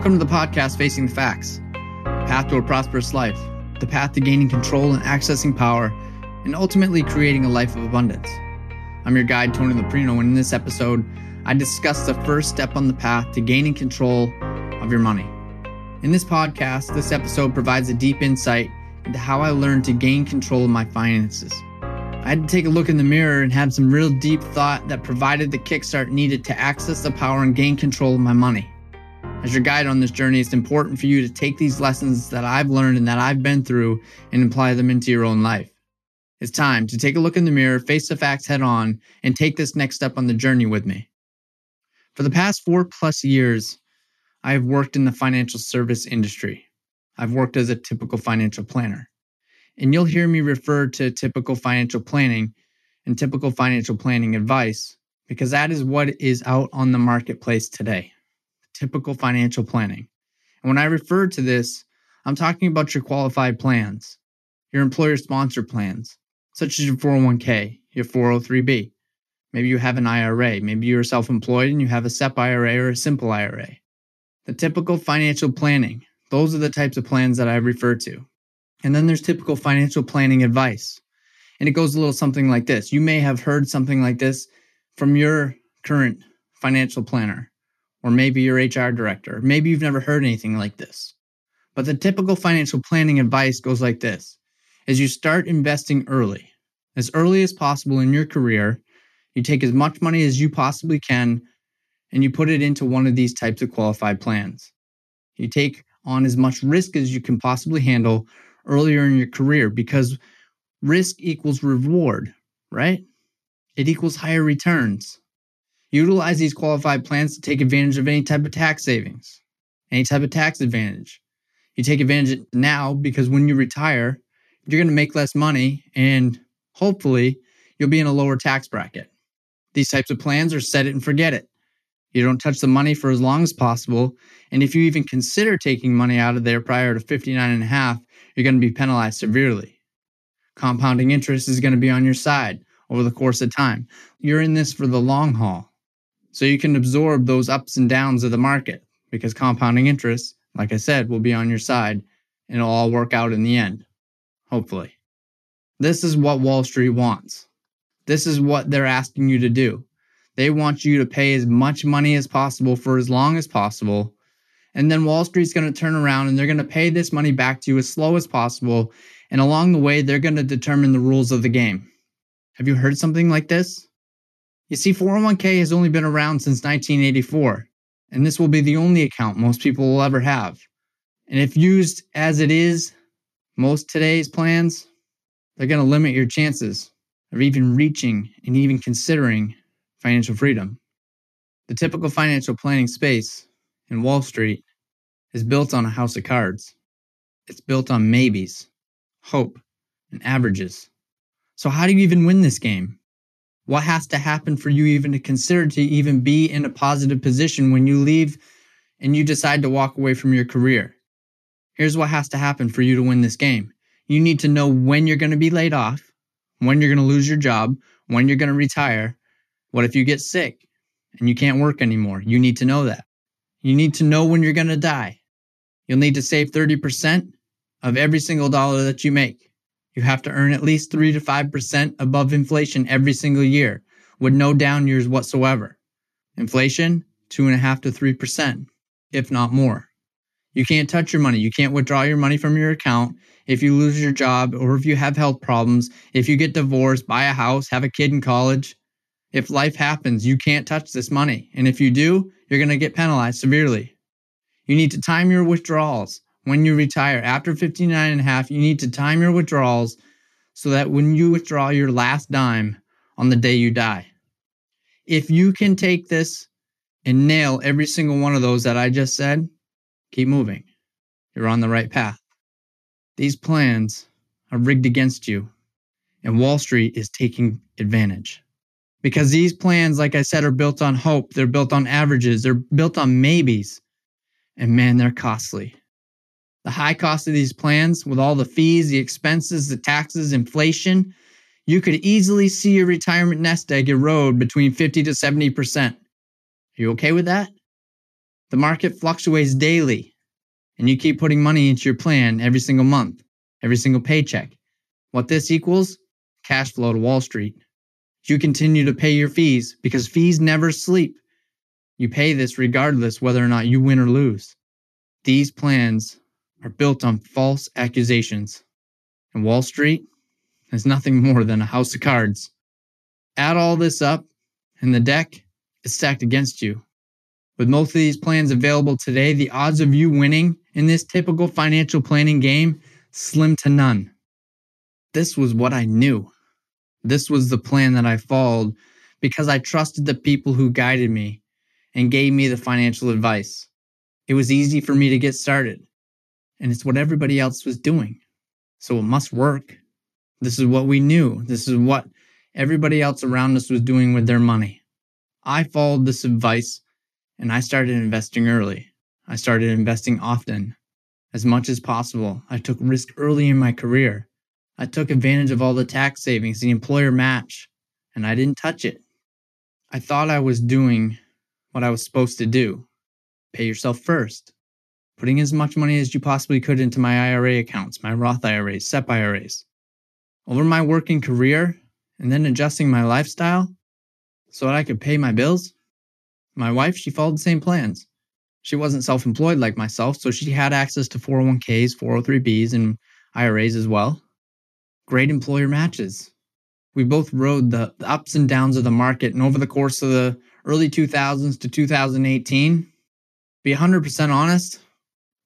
Welcome to the podcast Facing the Facts Path to a Prosperous Life, the path to gaining control and accessing power, and ultimately creating a life of abundance. I'm your guide, Tony Loprino, and in this episode, I discuss the first step on the path to gaining control of your money. In this podcast, this episode provides a deep insight into how I learned to gain control of my finances. I had to take a look in the mirror and have some real deep thought that provided the kickstart needed to access the power and gain control of my money. As your guide on this journey, it's important for you to take these lessons that I've learned and that I've been through and apply them into your own life. It's time to take a look in the mirror, face the facts head on, and take this next step on the journey with me. For the past four plus years, I have worked in the financial service industry. I've worked as a typical financial planner. And you'll hear me refer to typical financial planning and typical financial planning advice because that is what is out on the marketplace today typical financial planning. And when I refer to this, I'm talking about your qualified plans, your employer sponsored plans, such as your 401k, your 403b. Maybe you have an IRA. Maybe you're self employed and you have a SEP IRA or a simple IRA. The typical financial planning, those are the types of plans that I refer to. And then there's typical financial planning advice. And it goes a little something like this. You may have heard something like this from your current financial planner or maybe your HR director. Maybe you've never heard anything like this. But the typical financial planning advice goes like this as you start investing early, as early as possible in your career, you take as much money as you possibly can and you put it into one of these types of qualified plans. You take on as much risk as you can possibly handle earlier in your career because risk equals reward, right? It equals higher returns. Utilize these qualified plans to take advantage of any type of tax savings, any type of tax advantage. You take advantage now because when you retire, you're going to make less money and hopefully you'll be in a lower tax bracket. These types of plans are set it and forget it. You don't touch the money for as long as possible. And if you even consider taking money out of there prior to 59 and a half, you're going to be penalized severely. Compounding interest is going to be on your side over the course of time. You're in this for the long haul. So you can absorb those ups and downs of the market because compounding interest, like I said, will be on your side and it'll all work out in the end, hopefully. This is what Wall Street wants. This is what they're asking you to do. They want you to pay as much money as possible for as long as possible. And then Wall Street's going to turn around and they're going to pay this money back to you as slow as possible. And along the way, they're going to determine the rules of the game. Have you heard something like this? You see, 401k has only been around since 1984, and this will be the only account most people will ever have. And if used as it is, most today's plans, they're going to limit your chances of even reaching and even considering financial freedom. The typical financial planning space in Wall Street is built on a house of cards. It's built on maybes, hope, and averages. So, how do you even win this game? What has to happen for you even to consider to even be in a positive position when you leave and you decide to walk away from your career? Here's what has to happen for you to win this game. You need to know when you're going to be laid off, when you're going to lose your job, when you're going to retire. What if you get sick and you can't work anymore? You need to know that. You need to know when you're going to die. You'll need to save 30% of every single dollar that you make. You have to earn at least 3 to 5% above inflation every single year with no down years whatsoever. Inflation, 2.5 to 3%, if not more. You can't touch your money. You can't withdraw your money from your account if you lose your job or if you have health problems, if you get divorced, buy a house, have a kid in college. If life happens, you can't touch this money. And if you do, you're going to get penalized severely. You need to time your withdrawals when you retire after 59 and a half, you need to time your withdrawals so that when you withdraw your last dime on the day you die. If you can take this and nail every single one of those that I just said, keep moving. You're on the right path. These plans are rigged against you, and Wall Street is taking advantage. Because these plans, like I said, are built on hope, they're built on averages, they're built on maybes, and man, they're costly. The high cost of these plans, with all the fees, the expenses, the taxes, inflation, you could easily see your retirement nest egg erode between 50 to 70%. Are you okay with that? The market fluctuates daily, and you keep putting money into your plan every single month, every single paycheck. What this equals? Cash flow to Wall Street. You continue to pay your fees because fees never sleep. You pay this regardless whether or not you win or lose. These plans are built on false accusations. And Wall Street is nothing more than a house of cards. Add all this up, and the deck is stacked against you. With most of these plans available today, the odds of you winning in this typical financial planning game slim to none. This was what I knew. This was the plan that I followed because I trusted the people who guided me and gave me the financial advice. It was easy for me to get started, and it's what everybody else was doing. So it must work. This is what we knew. This is what everybody else around us was doing with their money. I followed this advice and I started investing early. I started investing often, as much as possible. I took risk early in my career. I took advantage of all the tax savings, the employer match, and I didn't touch it. I thought I was doing what I was supposed to do pay yourself first, putting as much money as you possibly could into my IRA accounts, my Roth IRAs, SEP IRAs. Over my working career, and then adjusting my lifestyle so that I could pay my bills, my wife, she followed the same plans. She wasn't self employed like myself, so she had access to 401ks, 403bs, and IRAs as well. Great employer matches. We both rode the, ups and downs of the market, and over the course of the early 2000s to 2018, be 100% honest,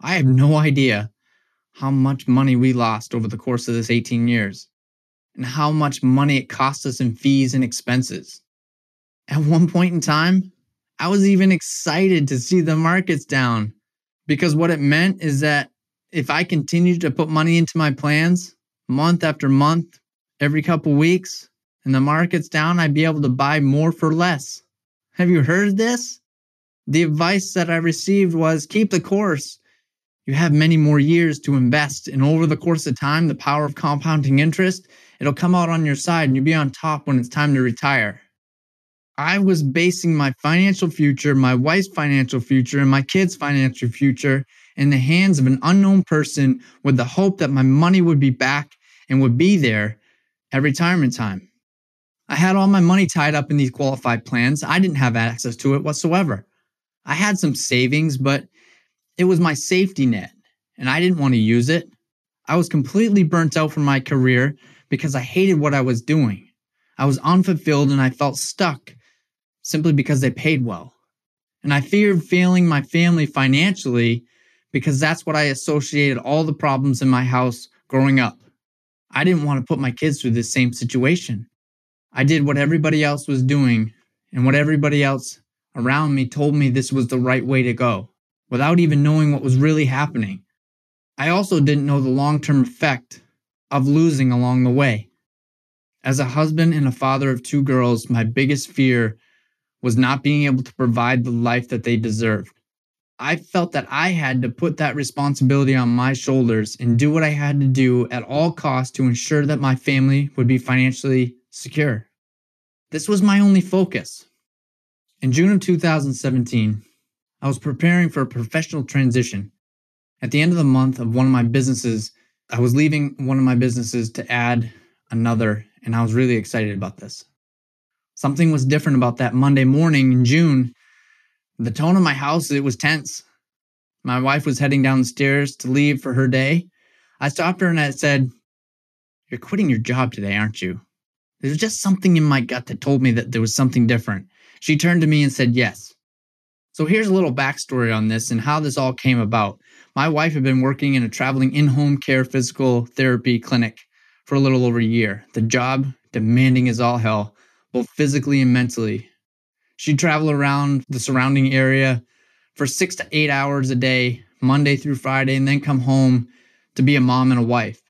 I have no idea how much money we lost over the course of this 18 years and how much money it cost us in fees and expenses. At one point in time, I was even excited to see the markets down because what it meant is that if I continued to put money into my plans month after month, every couple weeks, and the market's down, I'd be able to buy more for less. Have you heard this? The advice that I received was keep the course. You have many more years to invest, and over the course of time, the power of compounding interest, it'll come out on your side and you'll be on top when it's time to retire. I was basing my financial future, my wife's financial future, and my kids' financial future in the hands of an unknown person with the hope that my money would be back and would be there at retirement time. I had all my money tied up in these qualified plans. I didn't have access to it whatsoever. I had some savings, but it was my safety net and I didn't want to use it. I was completely burnt out from my career because I hated what I was doing. I was unfulfilled and I felt stuck simply because they paid well. And I feared failing my family financially because that's what I associated all the problems in my house growing up. I didn't want to put my kids through this same situation. I did what everybody else was doing and what everybody else around me told me this was the right way to go without even knowing what was really happening. I also didn't know the long term effect of losing along the way. As a husband and a father of two girls, my biggest fear was not being able to provide the life that they deserved. I felt that I had to put that responsibility on my shoulders and do what I had to do at all costs to ensure that my family would be financially secure. This was my only focus. In June of 2017, I was preparing for a professional transition. At the end of the month of one of my businesses, I was leaving one of my businesses to add another, and I was really excited about this. Something was different about that Monday morning in June. The tone of my house, it was tense. My wife was heading down the stairs to leave for her day. I stopped her and I said, You're quitting your job today, aren't you? There was just something in my gut that told me that there was something different. She turned to me and said, Yes. So here's a little backstory on this and how this all came about. My wife had been working in a traveling in home care physical therapy clinic for a little over a year. The job demanding as all hell, both physically and mentally. She'd travel around the surrounding area for six to eight hours a day, Monday through Friday, and then come home to be a mom and a wife.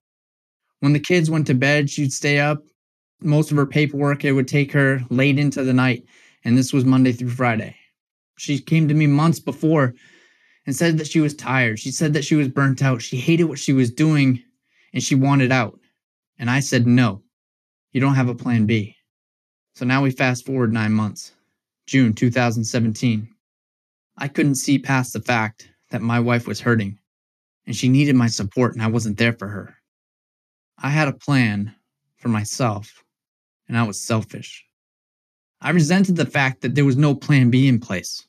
When the kids went to bed, she'd stay up. Most of her paperwork, it would take her late into the night, and this was Monday through Friday. She came to me months before and said that she was tired. She said that she was burnt out. She hated what she was doing and she wanted out. And I said, no, you don't have a plan B. So now we fast forward nine months, June 2017. I couldn't see past the fact that my wife was hurting and she needed my support and I wasn't there for her. I had a plan for myself and I was selfish. I resented the fact that there was no plan B in place.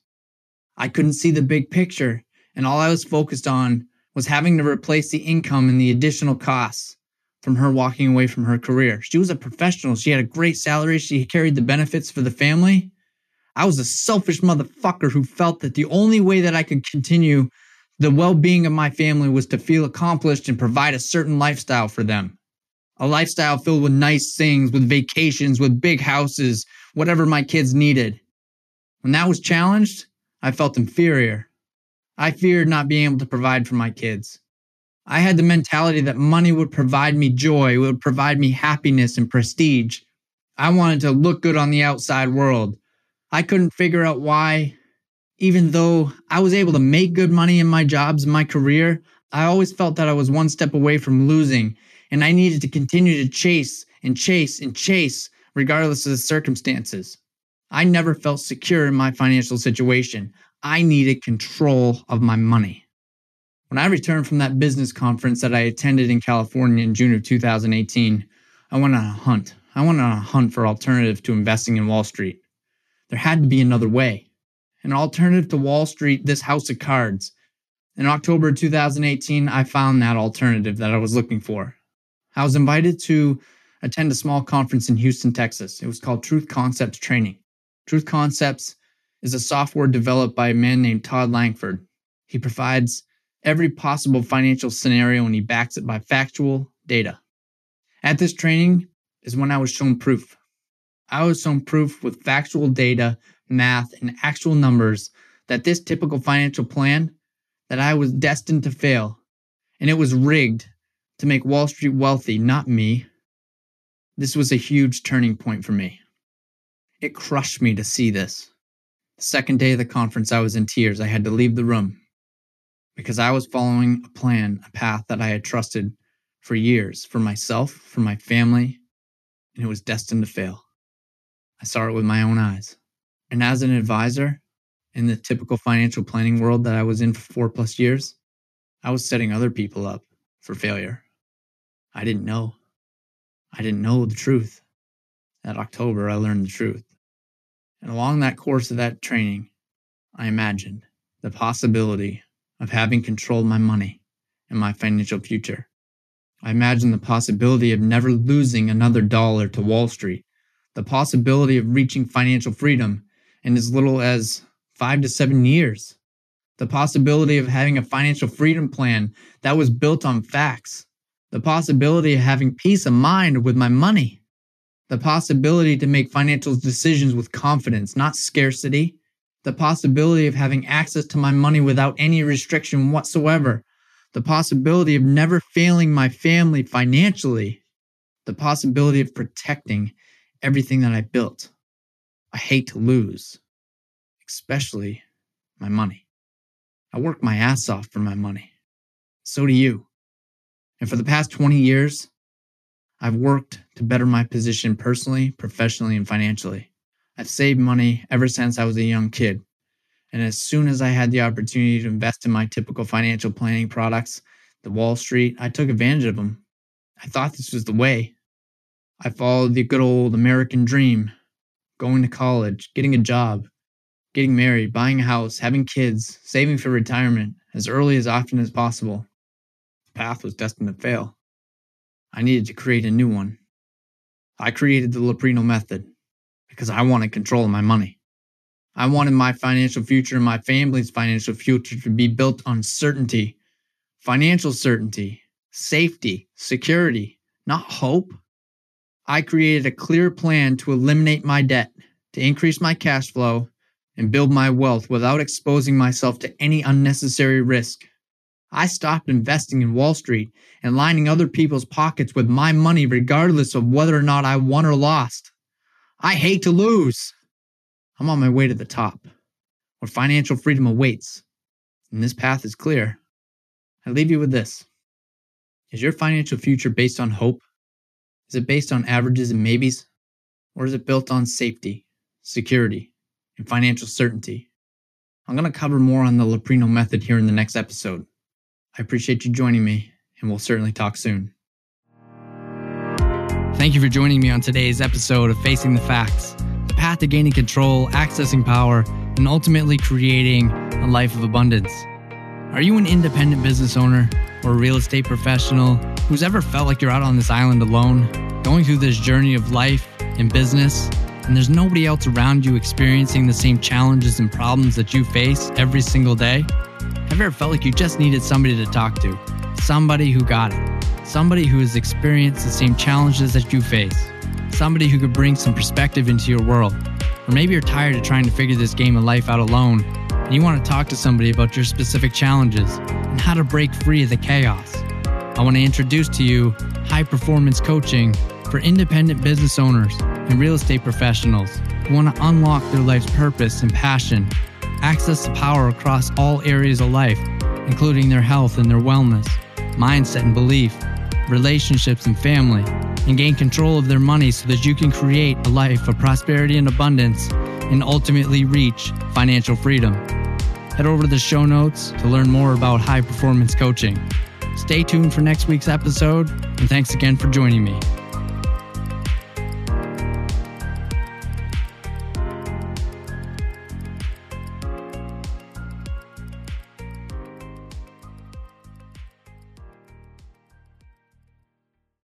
I couldn't see the big picture, and all I was focused on was having to replace the income and the additional costs from her walking away from her career. She was a professional, she had a great salary, she carried the benefits for the family. I was a selfish motherfucker who felt that the only way that I could continue the well being of my family was to feel accomplished and provide a certain lifestyle for them. A lifestyle filled with nice things, with vacations, with big houses, whatever my kids needed. When that was challenged, I felt inferior. I feared not being able to provide for my kids. I had the mentality that money would provide me joy, would provide me happiness and prestige. I wanted to look good on the outside world. I couldn't figure out why, even though I was able to make good money in my jobs and my career, I always felt that I was one step away from losing, and I needed to continue to chase and chase and chase regardless of the circumstances. I never felt secure in my financial situation. I needed control of my money. When I returned from that business conference that I attended in California in June of 2018, I went on a hunt. I went on a hunt for alternative to investing in Wall Street. There had to be another way. An alternative to Wall Street, this house of cards. In October 2018, I found that alternative that I was looking for. I was invited to attend a small conference in Houston, Texas. It was called Truth Concepts Training. Truth Concepts is a software developed by a man named Todd Langford. He provides every possible financial scenario and he backs it by factual data. At this training is when I was shown proof. I was shown proof with factual data, math, and actual numbers that this typical financial plan that I was destined to fail and it was rigged to make Wall Street wealthy, not me. This was a huge turning point for me. It crushed me to see this. The second day of the conference, I was in tears. I had to leave the room because I was following a plan, a path that I had trusted for years for myself, for my family, and it was destined to fail. I saw it with my own eyes. And as an advisor in the typical financial planning world that I was in for four plus years, I was setting other people up for failure. I didn't know. I didn't know the truth. That October, I learned the truth. And along that course of that training, I imagined the possibility of having controlled my money and my financial future. I imagined the possibility of never losing another dollar to Wall Street, the possibility of reaching financial freedom in as little as five to seven years, the possibility of having a financial freedom plan that was built on facts, the possibility of having peace of mind with my money, the possibility to make financial decisions with confidence, not scarcity, the possibility of having access to my money without any restriction whatsoever, the possibility of never failing my family financially, the possibility of protecting everything that I built. I hate to lose, especially my money. I work my ass off for my money. So do you. And for the past 20 years, I've worked to better my position personally, professionally, and financially. I've saved money ever since I was a young kid. And as soon as I had the opportunity to invest in my typical financial planning products, the Wall Street, I took advantage of them. I thought this was the way. I followed the good old American dream going to college, getting a job, getting married, buying a house, having kids, saving for retirement as early as often as possible The path was destined to fail. I needed to create a new one. I created the Loprino method because I wanted control of my money. I wanted my financial future and my family's financial future to be built on certainty, financial certainty, safety, security, not hope. I created a clear plan to eliminate my debt, to increase my cash flow, and build my wealth without exposing myself to any unnecessary risk. I stopped investing in Wall Street and lining other people's pockets with my money, regardless of whether or not I won or lost. I hate to lose. I'm on my way to the top, where financial freedom awaits, and this path is clear. I leave you with this Is your financial future based on hope? Is it based on averages and maybes? Or is it built on safety, security, and financial certainty? I'm going to cover more on the Loprino method here in the next episode. I appreciate you joining me, and we'll certainly talk soon. Thank you for joining me on today's episode of Facing the Facts the path to gaining control, accessing power, and ultimately creating a life of abundance. Are you an independent business owner or a real estate professional who's ever felt like you're out on this island alone, going through this journey of life and business, and there's nobody else around you experiencing the same challenges and problems that you face every single day? Have you ever felt like you just needed somebody to talk to? Somebody who got it. Somebody who has experienced the same challenges that you face. Somebody who could bring some perspective into your world. Or maybe you're tired of trying to figure this game of life out alone and you want to talk to somebody about your specific challenges and how to break free of the chaos. I want to introduce to you high performance coaching for independent business owners and real estate professionals who want to unlock their life's purpose and passion, access the power across all areas of life, including their health and their wellness, mindset and belief, relationships and family, and gain control of their money so that you can create a life of prosperity and abundance and ultimately reach financial freedom. Head over to the show notes to learn more about high performance coaching. Stay tuned for next week's episode, and thanks again for joining me.